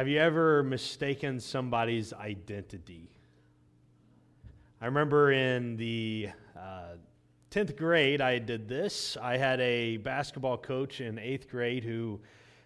Have you ever mistaken somebody's identity? I remember in the uh, 10th grade, I did this. I had a basketball coach in eighth grade who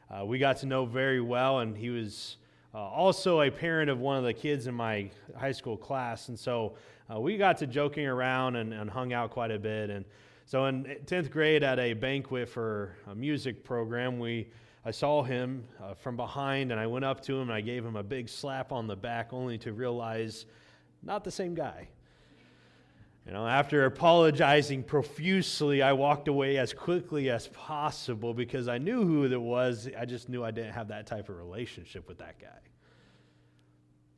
uh, we got to know very well, and he was uh, also a parent of one of the kids in my high school class. And so uh, we got to joking around and, and hung out quite a bit. And so in 10th grade at a banquet for a music program, we I saw him uh, from behind and I went up to him and I gave him a big slap on the back only to realize not the same guy. You know, after apologizing profusely, I walked away as quickly as possible because I knew who it was. I just knew I didn't have that type of relationship with that guy.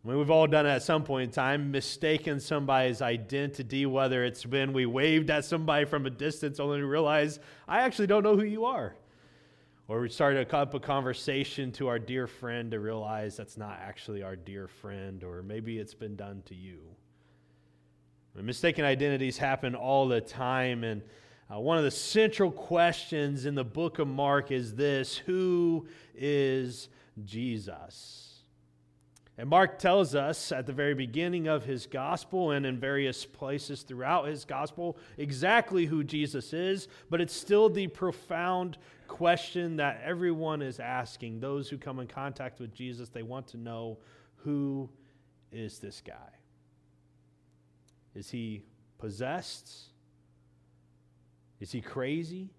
I mean, we've all done it at some point in time, mistaken somebody's identity, whether it's been we waved at somebody from a distance only to realize, I actually don't know who you are. Or we started a, a conversation to our dear friend to realize that's not actually our dear friend, or maybe it's been done to you. Mistaken identities happen all the time. And uh, one of the central questions in the book of Mark is this Who is Jesus? And Mark tells us at the very beginning of his gospel and in various places throughout his gospel exactly who Jesus is, but it's still the profound question that everyone is asking. Those who come in contact with Jesus, they want to know who is this guy? Is he possessed? Is he crazy?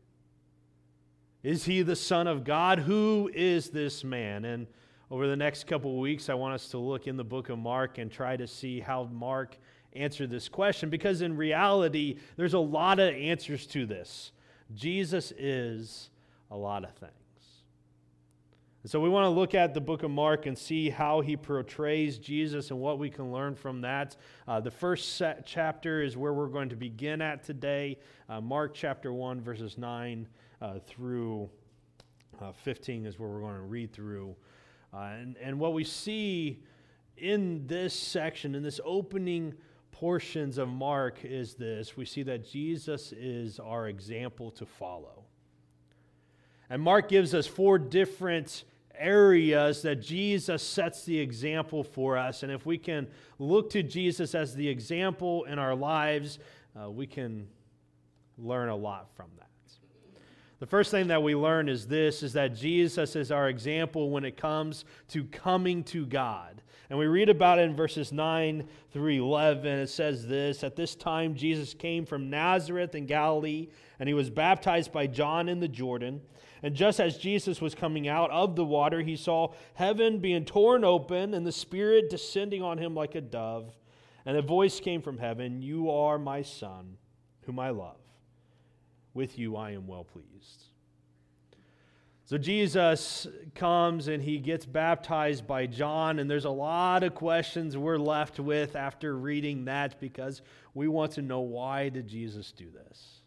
Is he the Son of God? Who is this man? And over the next couple of weeks, I want us to look in the book of Mark and try to see how Mark answered this question because in reality, there's a lot of answers to this. Jesus is a lot of things. And so we want to look at the book of Mark and see how he portrays Jesus and what we can learn from that. Uh, the first chapter is where we're going to begin at today. Uh, Mark chapter 1, verses 9 uh, through uh, 15 is where we're going to read through. Uh, and, and what we see in this section, in this opening portions of Mark, is this we see that Jesus is our example to follow. And Mark gives us four different areas that Jesus sets the example for us. And if we can look to Jesus as the example in our lives, uh, we can learn a lot from that. The first thing that we learn is this is that Jesus is our example when it comes to coming to God. And we read about it in verses 9 through 11. It says this At this time, Jesus came from Nazareth in Galilee, and he was baptized by John in the Jordan. And just as Jesus was coming out of the water, he saw heaven being torn open and the Spirit descending on him like a dove. And a voice came from heaven You are my Son, whom I love. With you I am well pleased. So Jesus comes and he gets baptized by John, and there's a lot of questions we're left with after reading that because we want to know why did Jesus do this?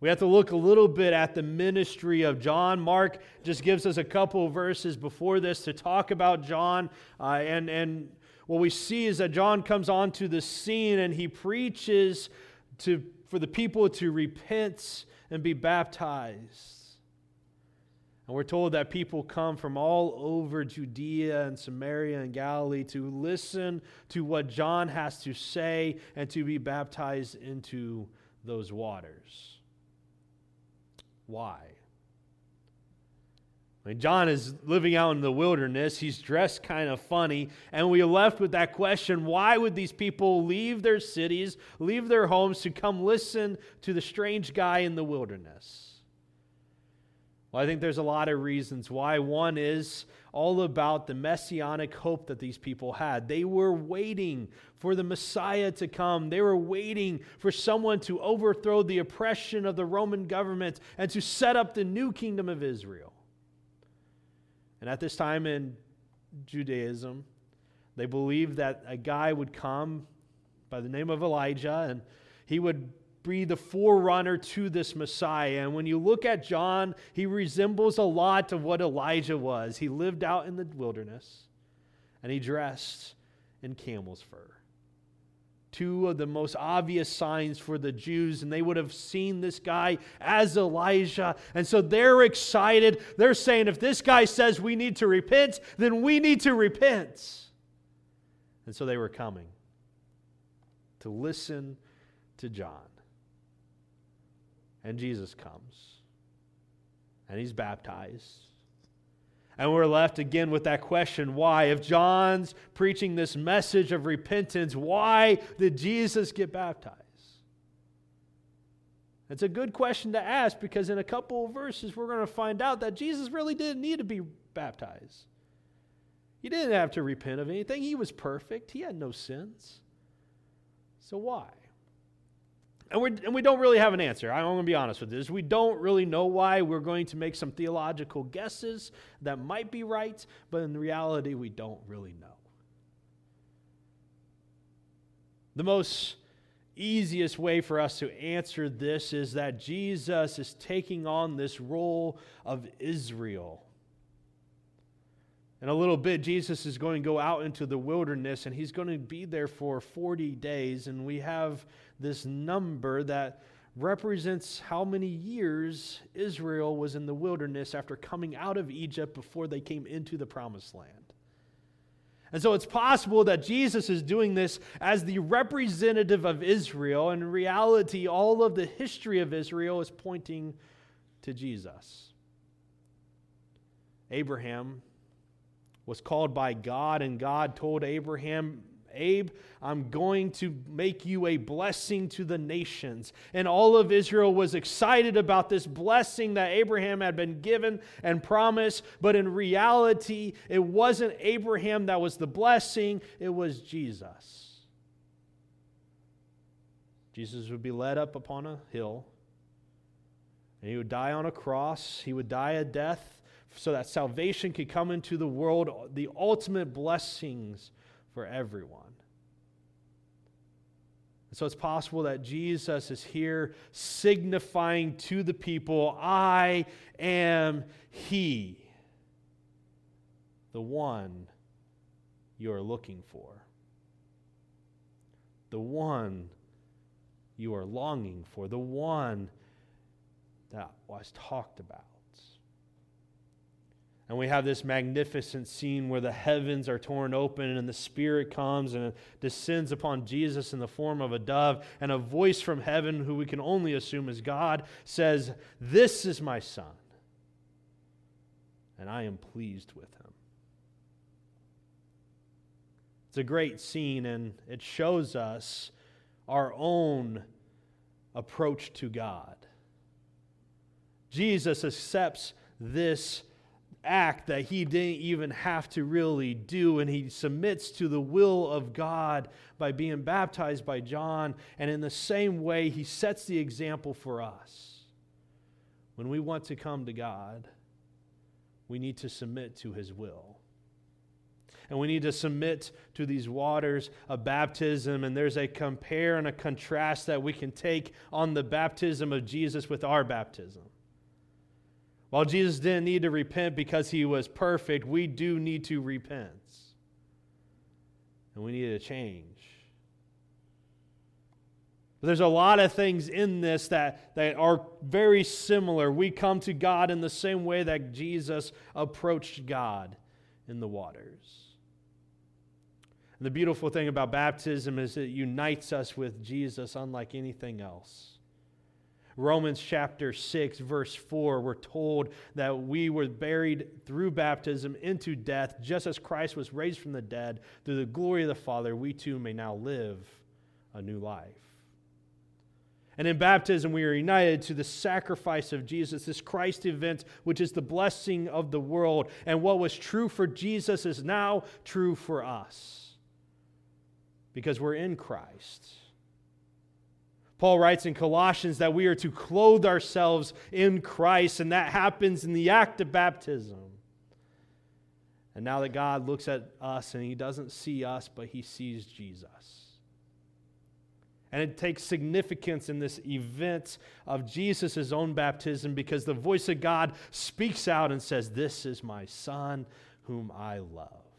We have to look a little bit at the ministry of John. Mark just gives us a couple verses before this to talk about John. Uh, and, and what we see is that John comes onto the scene and he preaches to, for the people to repent and be baptized. And we're told that people come from all over Judea and Samaria and Galilee to listen to what John has to say and to be baptized into those waters. Why? When John is living out in the wilderness, he's dressed kind of funny, and we left with that question why would these people leave their cities, leave their homes to come listen to the strange guy in the wilderness? Well, I think there's a lot of reasons why. One is all about the messianic hope that these people had. They were waiting for the Messiah to come, they were waiting for someone to overthrow the oppression of the Roman government and to set up the new kingdom of Israel. And at this time in Judaism, they believed that a guy would come by the name of Elijah and he would be the forerunner to this Messiah. And when you look at John, he resembles a lot of what Elijah was. He lived out in the wilderness and he dressed in camel's fur. Two of the most obvious signs for the Jews, and they would have seen this guy as Elijah. And so they're excited. They're saying, if this guy says we need to repent, then we need to repent. And so they were coming to listen to John. And Jesus comes, and he's baptized. And we're left again with that question why? If John's preaching this message of repentance, why did Jesus get baptized? It's a good question to ask because in a couple of verses we're going to find out that Jesus really didn't need to be baptized. He didn't have to repent of anything, he was perfect, he had no sins. So why? And, we and we don't really have an answer. I'm going to be honest with this. We don't really know why. We're going to make some theological guesses that might be right, but in reality, we don't really know. The most easiest way for us to answer this is that Jesus is taking on this role of Israel. In a little bit, Jesus is going to go out into the wilderness and he's going to be there for 40 days. And we have this number that represents how many years Israel was in the wilderness after coming out of Egypt before they came into the promised land. And so it's possible that Jesus is doing this as the representative of Israel. In reality, all of the history of Israel is pointing to Jesus. Abraham was called by God, and God told Abraham, Abe, I'm going to make you a blessing to the nations. And all of Israel was excited about this blessing that Abraham had been given and promised. But in reality, it wasn't Abraham that was the blessing, it was Jesus. Jesus would be led up upon a hill, and he would die on a cross. He would die a death so that salvation could come into the world, the ultimate blessings for everyone. So it's possible that Jesus is here signifying to the people, I am He, the one you are looking for, the one you are longing for, the one that was talked about. And we have this magnificent scene where the heavens are torn open and the Spirit comes and descends upon Jesus in the form of a dove. And a voice from heaven, who we can only assume is God, says, This is my Son, and I am pleased with him. It's a great scene, and it shows us our own approach to God. Jesus accepts this act that he didn't even have to really do. And he submits to the will of God by being baptized by John. And in the same way, he sets the example for us. When we want to come to God, we need to submit to his will. And we need to submit to these waters of baptism. And there's a compare and a contrast that we can take on the baptism of Jesus with our baptism. While Jesus didn't need to repent because he was perfect, we do need to repent. And we need to change. But there's a lot of things in this that, that are very similar. We come to God in the same way that Jesus approached God in the waters. And the beautiful thing about baptism is it unites us with Jesus unlike anything else. Romans chapter 6, verse 4, we're told that we were buried through baptism into death, just as Christ was raised from the dead through the glory of the Father, we too may now live a new life. And in baptism, we are united to the sacrifice of Jesus, this Christ event, which is the blessing of the world. And what was true for Jesus is now true for us because we're in Christ. Paul writes in Colossians that we are to clothe ourselves in Christ, and that happens in the act of baptism. And now that God looks at us and he doesn't see us, but he sees Jesus. And it takes significance in this event of Jesus' own baptism because the voice of God speaks out and says, This is my Son whom I love.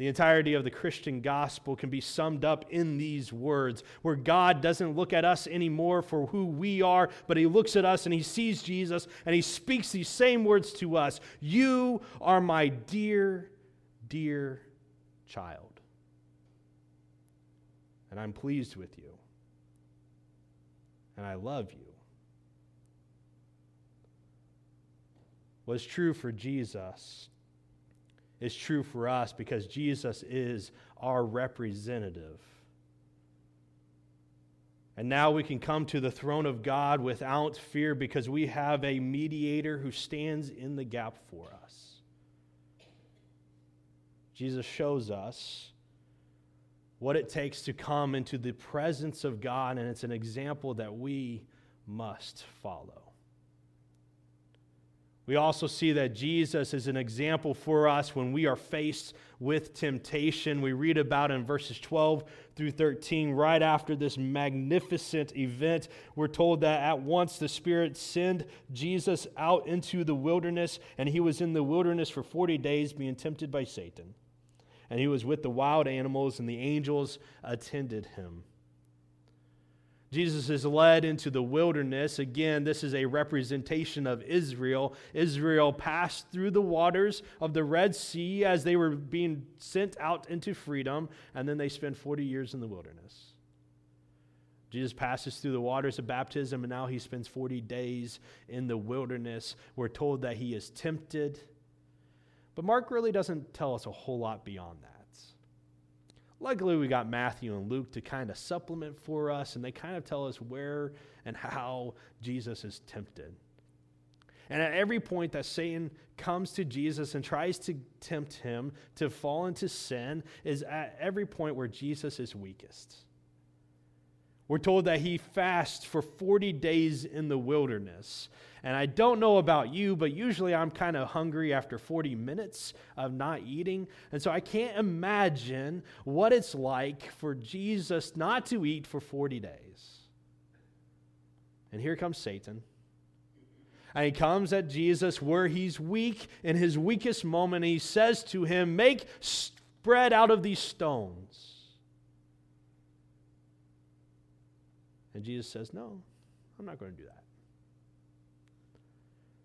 The entirety of the Christian gospel can be summed up in these words, where God doesn't look at us anymore for who we are, but He looks at us and He sees Jesus and He speaks these same words to us You are my dear, dear child. And I'm pleased with you. And I love you. What's true for Jesus is true for us because Jesus is our representative. And now we can come to the throne of God without fear because we have a mediator who stands in the gap for us. Jesus shows us what it takes to come into the presence of God, and it's an example that we must follow. We also see that Jesus is an example for us when we are faced with temptation. We read about in verses 12 through 13, right after this magnificent event, we're told that at once the Spirit sent Jesus out into the wilderness, and he was in the wilderness for 40 days being tempted by Satan. And he was with the wild animals, and the angels attended him. Jesus is led into the wilderness. Again, this is a representation of Israel. Israel passed through the waters of the Red Sea as they were being sent out into freedom, and then they spent 40 years in the wilderness. Jesus passes through the waters of baptism, and now he spends 40 days in the wilderness. We're told that he is tempted. But Mark really doesn't tell us a whole lot beyond that. Luckily, we got Matthew and Luke to kind of supplement for us, and they kind of tell us where and how Jesus is tempted. And at every point that Satan comes to Jesus and tries to tempt him to fall into sin, is at every point where Jesus is weakest. We're told that he fasts for 40 days in the wilderness. And I don't know about you, but usually I'm kind of hungry after 40 minutes of not eating. And so I can't imagine what it's like for Jesus not to eat for 40 days. And here comes Satan. And he comes at Jesus where he's weak in his weakest moment. And he says to him, Make bread out of these stones. And Jesus says, No, I'm not going to do that.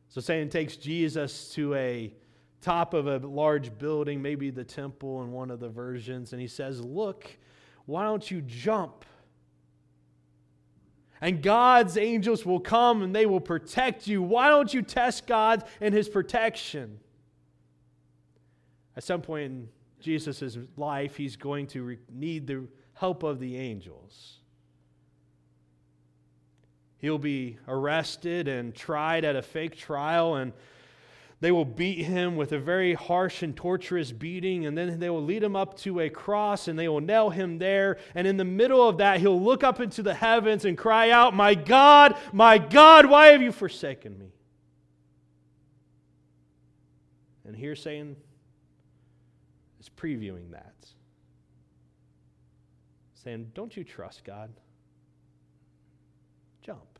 So Satan takes Jesus to a top of a large building, maybe the temple in one of the versions, and he says, Look, why don't you jump? And God's angels will come and they will protect you. Why don't you test God and his protection? At some point in Jesus' life, he's going to need the help of the angels. He'll be arrested and tried at a fake trial, and they will beat him with a very harsh and torturous beating, and then they will lead him up to a cross and they will nail him there. And in the middle of that, he'll look up into the heavens and cry out, My God, my God, why have you forsaken me? And here Satan is previewing that, saying, Don't you trust God? jump.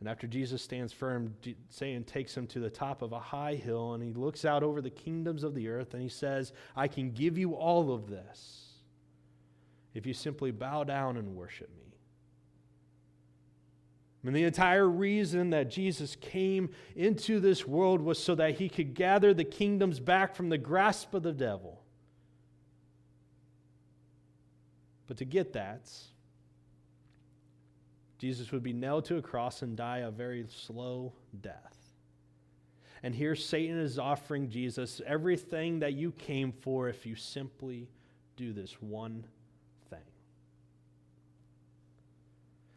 And after Jesus stands firm, Satan takes him to the top of a high hill and he looks out over the kingdoms of the earth and he says, I can give you all of this if you simply bow down and worship me. And the entire reason that Jesus came into this world was so that he could gather the kingdoms back from the grasp of the devil. But to get that, Jesus would be nailed to a cross and die a very slow death. And here Satan is offering Jesus everything that you came for if you simply do this one thing.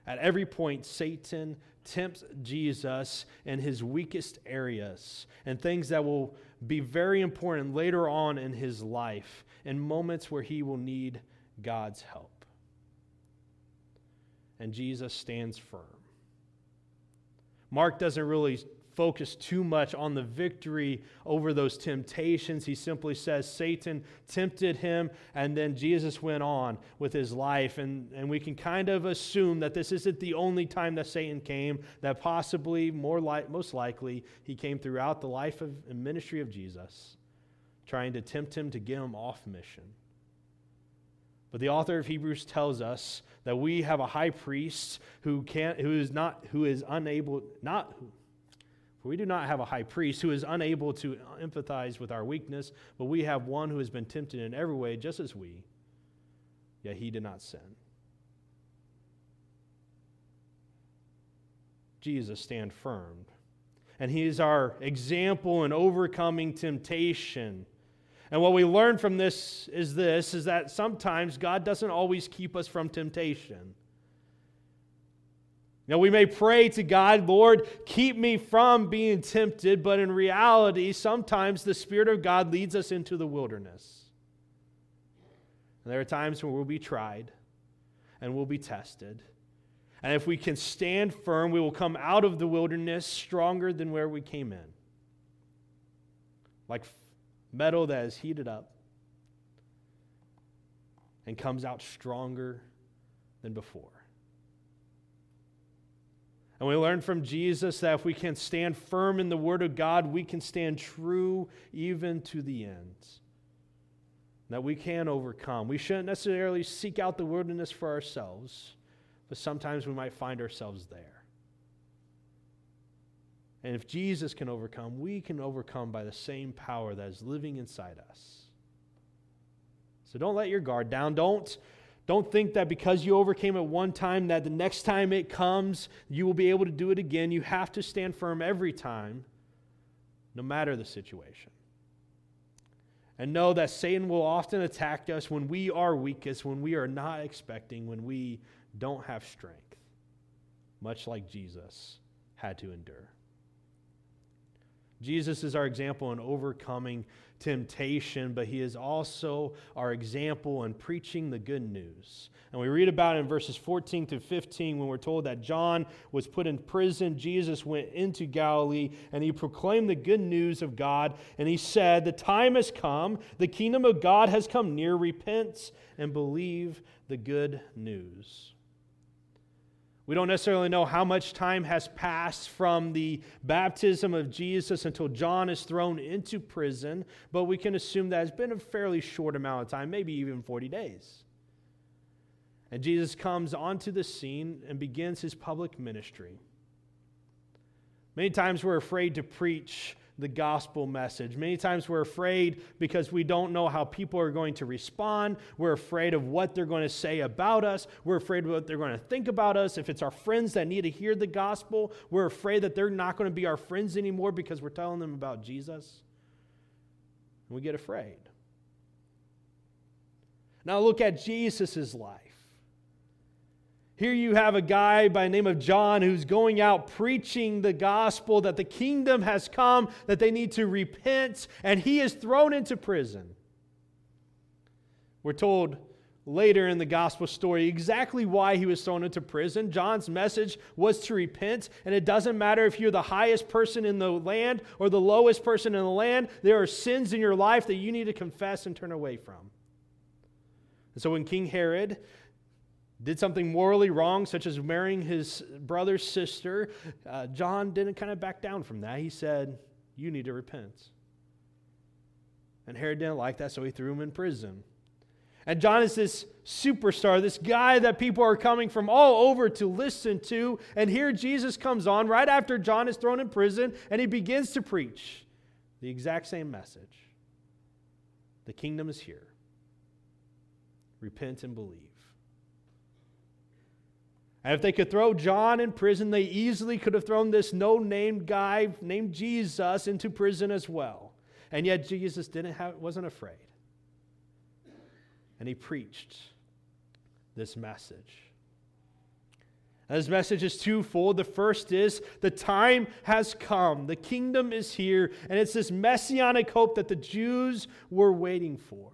At every point, Satan tempts Jesus in his weakest areas and things that will be very important later on in his life, in moments where he will need God's help and Jesus stands firm. Mark doesn't really focus too much on the victory over those temptations. He simply says Satan tempted him, and then Jesus went on with his life. And, and we can kind of assume that this isn't the only time that Satan came, that possibly, more li- most likely, he came throughout the life of, and ministry of Jesus. trying to tempt him to get him off mission. But the author of Hebrews tells us that we have a high priest who can't, who is not who is unable not for we do not have a high priest who is unable to empathize with our weakness, but we have one who has been tempted in every way just as we, yet he did not sin. Jesus stand firm. And he is our example in overcoming temptation. And what we learn from this is this is that sometimes God doesn't always keep us from temptation. Now, we may pray to God, Lord, keep me from being tempted, but in reality, sometimes the Spirit of God leads us into the wilderness. And there are times when we'll be tried and we'll be tested. And if we can stand firm, we will come out of the wilderness stronger than where we came in. Like metal that is heated up and comes out stronger than before. And we learn from Jesus that if we can stand firm in the Word of God, we can stand true even to the end. That we can overcome. We shouldn't necessarily seek out the wilderness for ourselves, but sometimes we might find ourselves there. And if Jesus can overcome, we can overcome by the same power that is living inside us. So don't let your guard down. Don't, don't think that because you overcame it one time, that the next time it comes, you will be able to do it again. You have to stand firm every time, no matter the situation. And know that Satan will often attack us when we are weakest, when we are not expecting, when we don't have strength, much like Jesus had to endure. Jesus is our example in overcoming temptation, but he is also our example in preaching the good news. And we read about it in verses 14 to 15 when we're told that John was put in prison. Jesus went into Galilee and he proclaimed the good news of God. And he said, The time has come, the kingdom of God has come near. Repent and believe the good news. We don't necessarily know how much time has passed from the baptism of Jesus until John is thrown into prison, but we can assume that it's been a fairly short amount of time, maybe even 40 days. And Jesus comes onto the scene and begins his public ministry. Many times we're afraid to preach the gospel message. Many times we're afraid because we don't know how people are going to respond. We're afraid of what they're going to say about us. We're afraid of what they're going to think about us. If it's our friends that need to hear the gospel, we're afraid that they're not going to be our friends anymore because we're telling them about Jesus. And we get afraid. Now look at Jesus' life. Here you have a guy by the name of John who's going out preaching the gospel that the kingdom has come, that they need to repent, and he is thrown into prison. We're told later in the gospel story exactly why he was thrown into prison. John's message was to repent, and it doesn't matter if you're the highest person in the land or the lowest person in the land, there are sins in your life that you need to confess and turn away from. And so when King Herod did something morally wrong, such as marrying his brother's sister, uh, John didn't kind of back down from that. He said, You need to repent. And Herod didn't like that, so he threw him in prison. And John is this superstar, this guy that people are coming from all over to listen to. And here Jesus comes on right after John is thrown in prison, and he begins to preach the exact same message The kingdom is here. Repent and believe. And if they could throw John in prison, they easily could have thrown this no named guy named Jesus into prison as well. And yet Jesus didn't have, wasn't afraid. And he preached this message. And his message is twofold. The first is the time has come, the kingdom is here, and it's this messianic hope that the Jews were waiting for.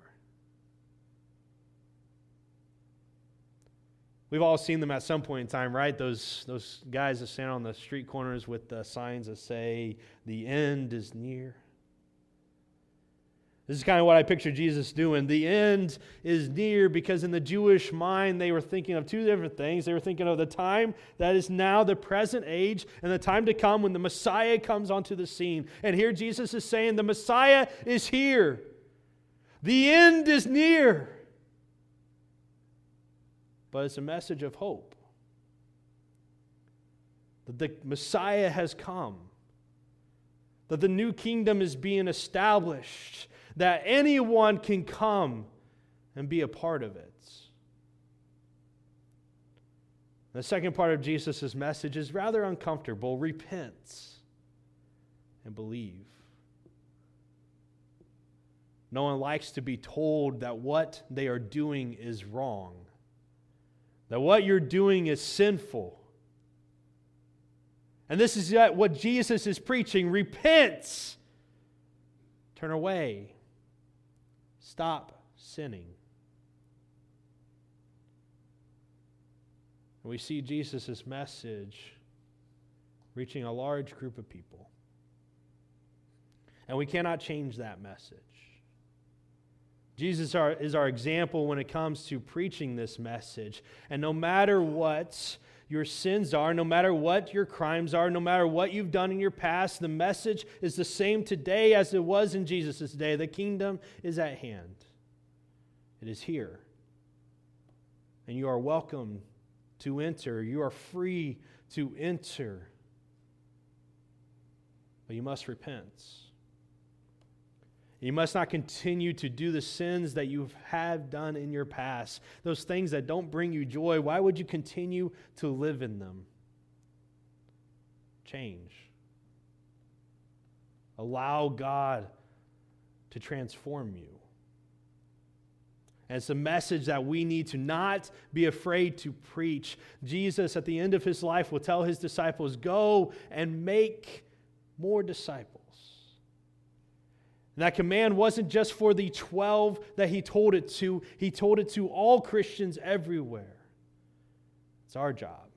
We've all seen them at some point in time, right? Those, those guys that stand on the street corners with the signs that say, the end is near. This is kind of what I picture Jesus doing. The end is near because in the Jewish mind, they were thinking of two different things. They were thinking of the time that is now the present age and the time to come when the Messiah comes onto the scene. And here Jesus is saying, The Messiah is here. The end is near. But it's a message of hope. That the Messiah has come, that the new kingdom is being established, that anyone can come and be a part of it. The second part of Jesus' message is rather uncomfortable. Repent and believe. No one likes to be told that what they are doing is wrong, that what you're doing is sinful. And this is what Jesus is preaching repent, turn away, stop sinning. And we see Jesus' message reaching a large group of people. And we cannot change that message. Jesus are, is our example when it comes to preaching this message. And no matter what your sins are, no matter what your crimes are, no matter what you've done in your past, the message is the same today as it was in Jesus' day. The kingdom is at hand, it is here. And you are welcome to enter. You are free to enter. But you must repent. You must not continue to do the sins that you have done in your past, those things that don't bring you joy. Why would you continue to live in them? Change. Allow God to transform you. And it's a message that we need to not be afraid to preach. Jesus, at the end of his life, will tell his disciples, Go and make more disciples. And that command wasn't just for the 12 that he told it to, he told it to all Christians everywhere. It's our job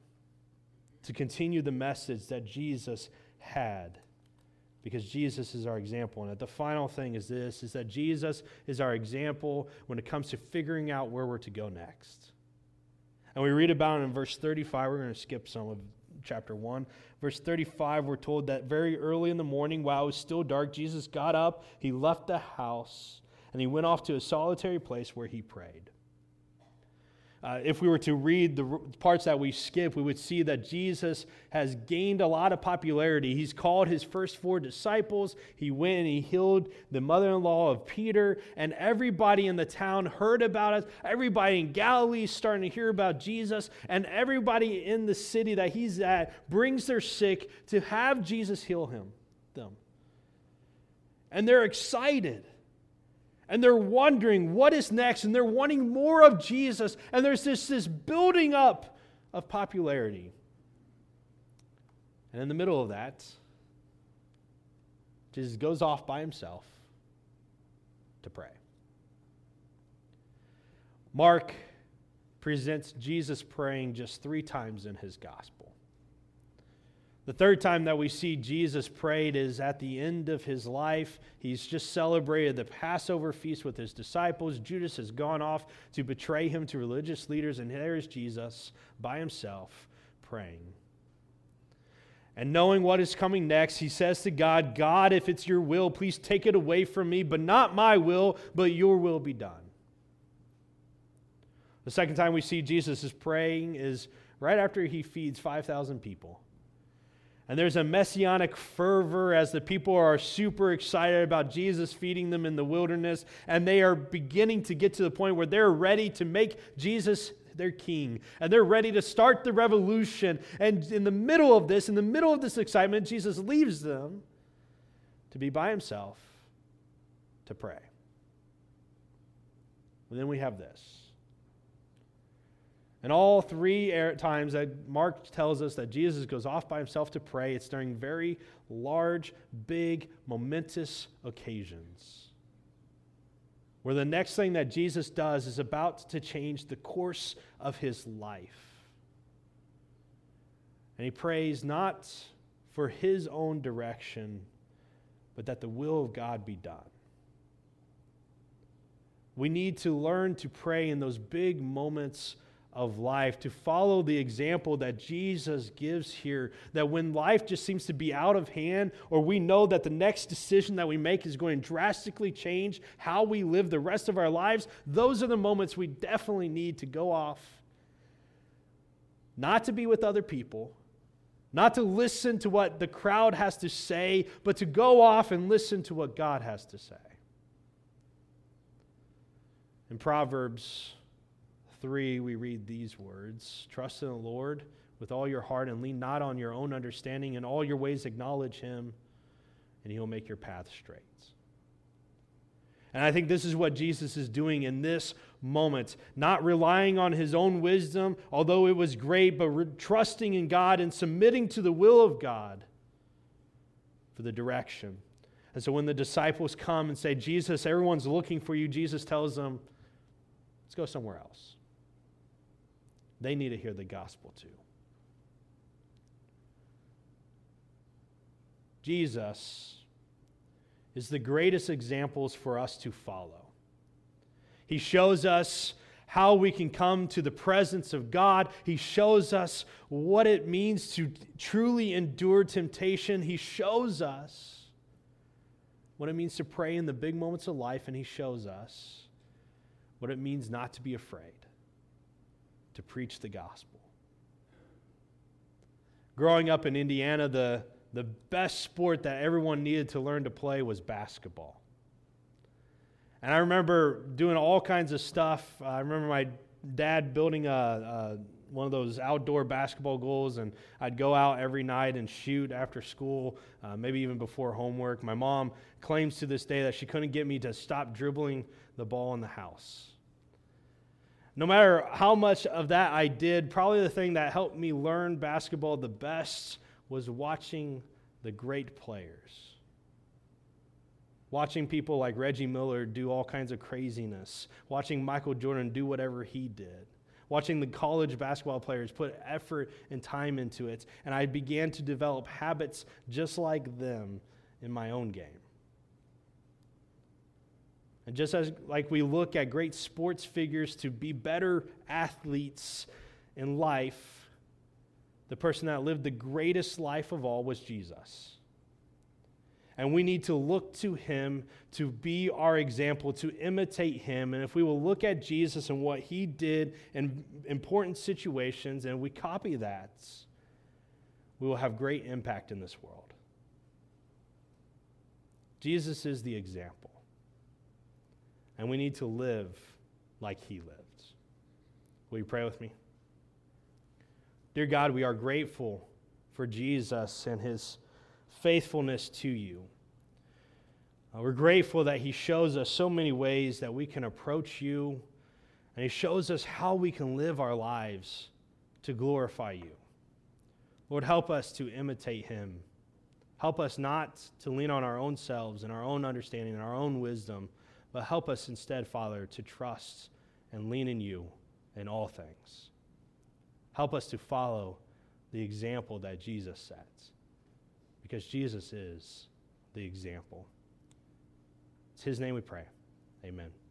to continue the message that Jesus had because Jesus is our example. And the final thing is this is that Jesus is our example when it comes to figuring out where we're to go next. And we read about it in verse 35. We're going to skip some of chapter 1. Verse 35, we're told that very early in the morning, while it was still dark, Jesus got up, he left the house, and he went off to a solitary place where he prayed. Uh, if we were to read the parts that we skip, we would see that Jesus has gained a lot of popularity. He's called his first four disciples. He went and he healed the mother in law of Peter, and everybody in the town heard about it. Everybody in Galilee is starting to hear about Jesus, and everybody in the city that he's at brings their sick to have Jesus heal him, them. And they're excited and they're wondering what is next, and they're wanting more of Jesus, and there's this, this building up of popularity. And in the middle of that, Jesus goes off by himself to pray. Mark presents Jesus praying just three times in his gospel. The third time that we see Jesus prayed is at the end of his life. He's just celebrated the Passover feast with his disciples. Judas has gone off to betray him to religious leaders, and there is Jesus by himself praying. And knowing what is coming next, he says to God, God, if it's your will, please take it away from me, but not my will, but your will be done. The second time we see Jesus is praying is right after he feeds 5,000 people. And there's a messianic fervor as the people are super excited about Jesus feeding them in the wilderness. And they are beginning to get to the point where they're ready to make Jesus their king. And they're ready to start the revolution. And in the middle of this, in the middle of this excitement, Jesus leaves them to be by himself to pray. And then we have this. And all three times that Mark tells us that Jesus goes off by himself to pray, it's during very large, big, momentous occasions. Where the next thing that Jesus does is about to change the course of his life. And he prays not for his own direction, but that the will of God be done. We need to learn to pray in those big moments of life, to follow the example that Jesus gives here. That when life just seems to be out of hand, or we know that the next decision that we make is going to drastically change how we live the rest of our lives, those are the moments we definitely need to go off. Not to be with other people, not to listen to what the crowd has to say, but to go off and listen to what God has to say. In Proverbs 3, we read these words Trust in the Lord with all your heart and lean not on your own understanding. In all your ways, acknowledge him, and he'll make your path straight. And I think this is what Jesus is doing in this moment. Not relying on his own wisdom, although it was great, but re- trusting in God and submitting to the will of God for the direction. And so when the disciples come and say, Jesus, everyone's looking for you, Jesus tells them, let's go somewhere else. They need to hear the gospel too. Jesus is the greatest examples for us to follow. He shows us how we can come to the presence of God. He shows us what it means to truly endure temptation. He shows us what it means to pray in the big moments of life, and He shows us what it means not to be afraid to preach the gospel. Growing up in Indiana, the, the best sport that everyone needed to learn to play was basketball. And I remember doing all kinds of stuff. I remember my dad building a, a, one of those outdoor basketball goals, and I'd go out every night and shoot after school, uh, maybe even before homework. My mom claims to this day that she couldn't get me to stop dribbling the ball in the house. No matter how much of that I did, probably the thing that helped me learn basketball the best was watching the great players. Watching people like Reggie Miller do all kinds of craziness. Watching Michael Jordan do whatever he did. Watching the college basketball players put effort and time into it. And I began to develop habits just like them in my own game. And just as like we look at great sports figures to be better athletes in life, the person that lived the greatest life of all was Jesus. And we need to look to him to be our example, to imitate him. And if we will look at Jesus and what he did in important situations and we copy that, we will have great impact in this world. Jesus is the example. And we need to live like he lived. Will you pray with me? Dear God, we are grateful for Jesus and his faithfulness to you. Uh, we're grateful that he shows us so many ways that we can approach you, and he shows us how we can live our lives to glorify you. Lord, help us to imitate him. Help us not to lean on our own selves and our own understanding and our own wisdom but help us instead, Father, to trust and lean in you in all things. Help us to follow the example that Jesus sets, because Jesus is the example. It's His name we pray. Amen.